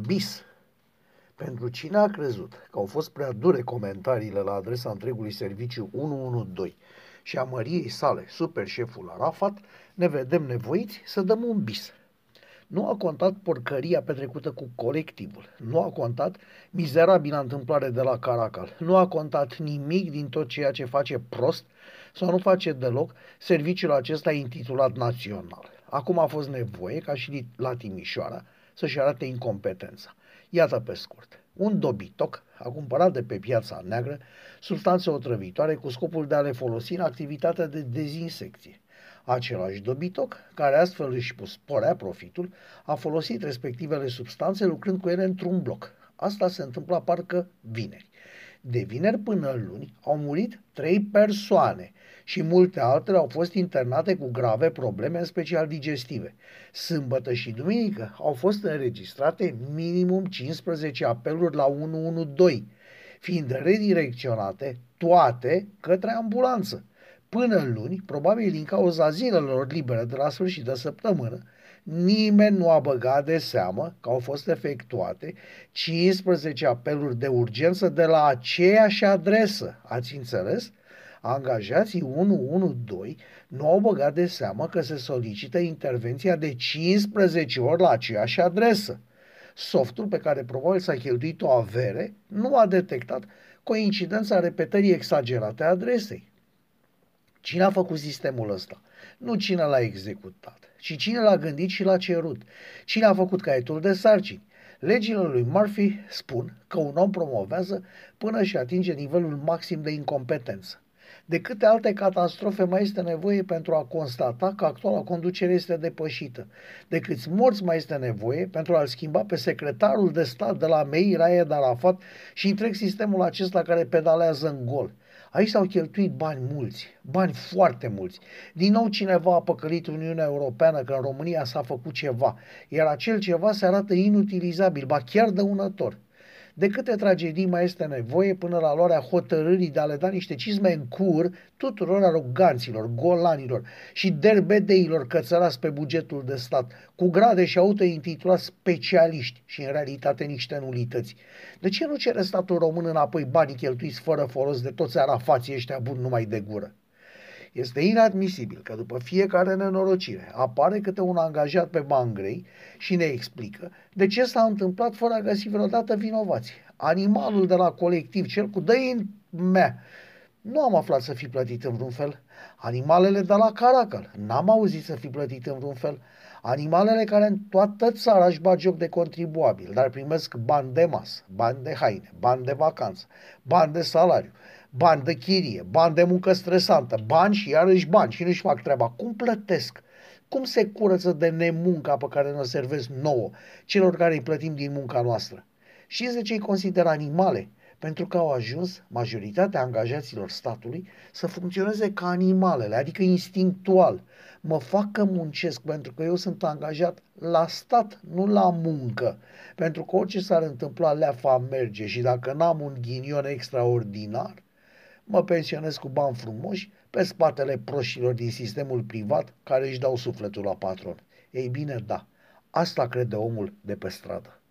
Bis. Pentru cine a crezut că au fost prea dure comentariile la adresa întregului serviciu 112 și a măriei sale, super șeful Arafat, ne vedem nevoiți să dăm un bis. Nu a contat porcăria petrecută cu colectivul. Nu a contat mizerabila întâmplare de la Caracal. Nu a contat nimic din tot ceea ce face prost sau nu face deloc serviciul acesta intitulat național. Acum a fost nevoie, ca și la Timișoara, să-și arate incompetența. Iată pe scurt. Un dobitoc a cumpărat de pe piața neagră substanțe otrăvitoare cu scopul de a le folosi în activitatea de dezinsecție. Același dobitoc, care astfel își sporea profitul, a folosit respectivele substanțe lucrând cu ele într-un bloc. Asta se întâmpla parcă vineri. De vineri până luni au murit trei persoane și multe altele au fost internate cu grave probleme, în special digestive. Sâmbătă și duminică au fost înregistrate minimum 15 apeluri la 112, fiind redirecționate toate către ambulanță. Până luni, probabil din cauza zilelor libere de la sfârșit de săptămână, nimeni nu a băgat de seamă că au fost efectuate 15 apeluri de urgență de la aceeași adresă. Ați înțeles? Angajații 112 nu au băgat de seamă că se solicită intervenția de 15 ori la aceeași adresă. Softul pe care probabil s-a cheltuit o avere nu a detectat coincidența repetării exagerate a adresei. Cine a făcut sistemul ăsta? Nu cine l-a executat, ci cine l-a gândit și l-a cerut. Cine a făcut caietul de sarcini. Legile lui Murphy spun că un om promovează până și atinge nivelul maxim de incompetență. De câte alte catastrofe mai este nevoie pentru a constata că actuala conducere este depășită? De câți morți mai este nevoie pentru a-l schimba pe secretarul de stat de la Meir Raed Arafat și întreg sistemul acesta care pedalează în gol? Aici s-au cheltuit bani mulți, bani foarte mulți. Din nou cineva a păcălit Uniunea Europeană că în România s-a făcut ceva, iar acel ceva se arată inutilizabil, ba chiar dăunător. De câte tragedii mai este nevoie până la luarea hotărârii de a le da niște cizme în cur tuturor aroganților, golanilor și derbedeilor cățărați pe bugetul de stat, cu grade și autointitulați specialiști și în realitate niște nulități. De ce nu cere statul român înapoi banii cheltuiți fără folos de toți arafații ăștia buni numai de gură? Este inadmisibil că după fiecare nenorocire apare câte un angajat pe bangrei și ne explică de ce s-a întâmplat fără a găsi vreodată vinovați. Animalul de la colectiv, cel cu dă în mea, nu am aflat să fi plătit în vreun fel. Animalele de la Caracal, n-am auzit să fi plătit în vreun fel. Animalele care în toată țara își bat joc de contribuabil, dar primesc bani de masă, bani de haine, bani de vacanță, bani de salariu, bani de chirie, bani de muncă stresantă, bani și iarăși bani și nu-și fac treaba. Cum plătesc? Cum se curăță de nemunca pe care ne servesc nouă, celor care îi plătim din munca noastră? Și de ce îi consideră animale? Pentru că au ajuns majoritatea angajaților statului să funcționeze ca animalele, adică instinctual. Mă fac că muncesc pentru că eu sunt angajat la stat, nu la muncă. Pentru că orice s-ar întâmpla, leafa merge și dacă n-am un ghinion extraordinar, mă pensionez cu bani frumoși pe spatele proștilor din sistemul privat care își dau sufletul la patron. Ei bine, da, asta crede omul de pe stradă.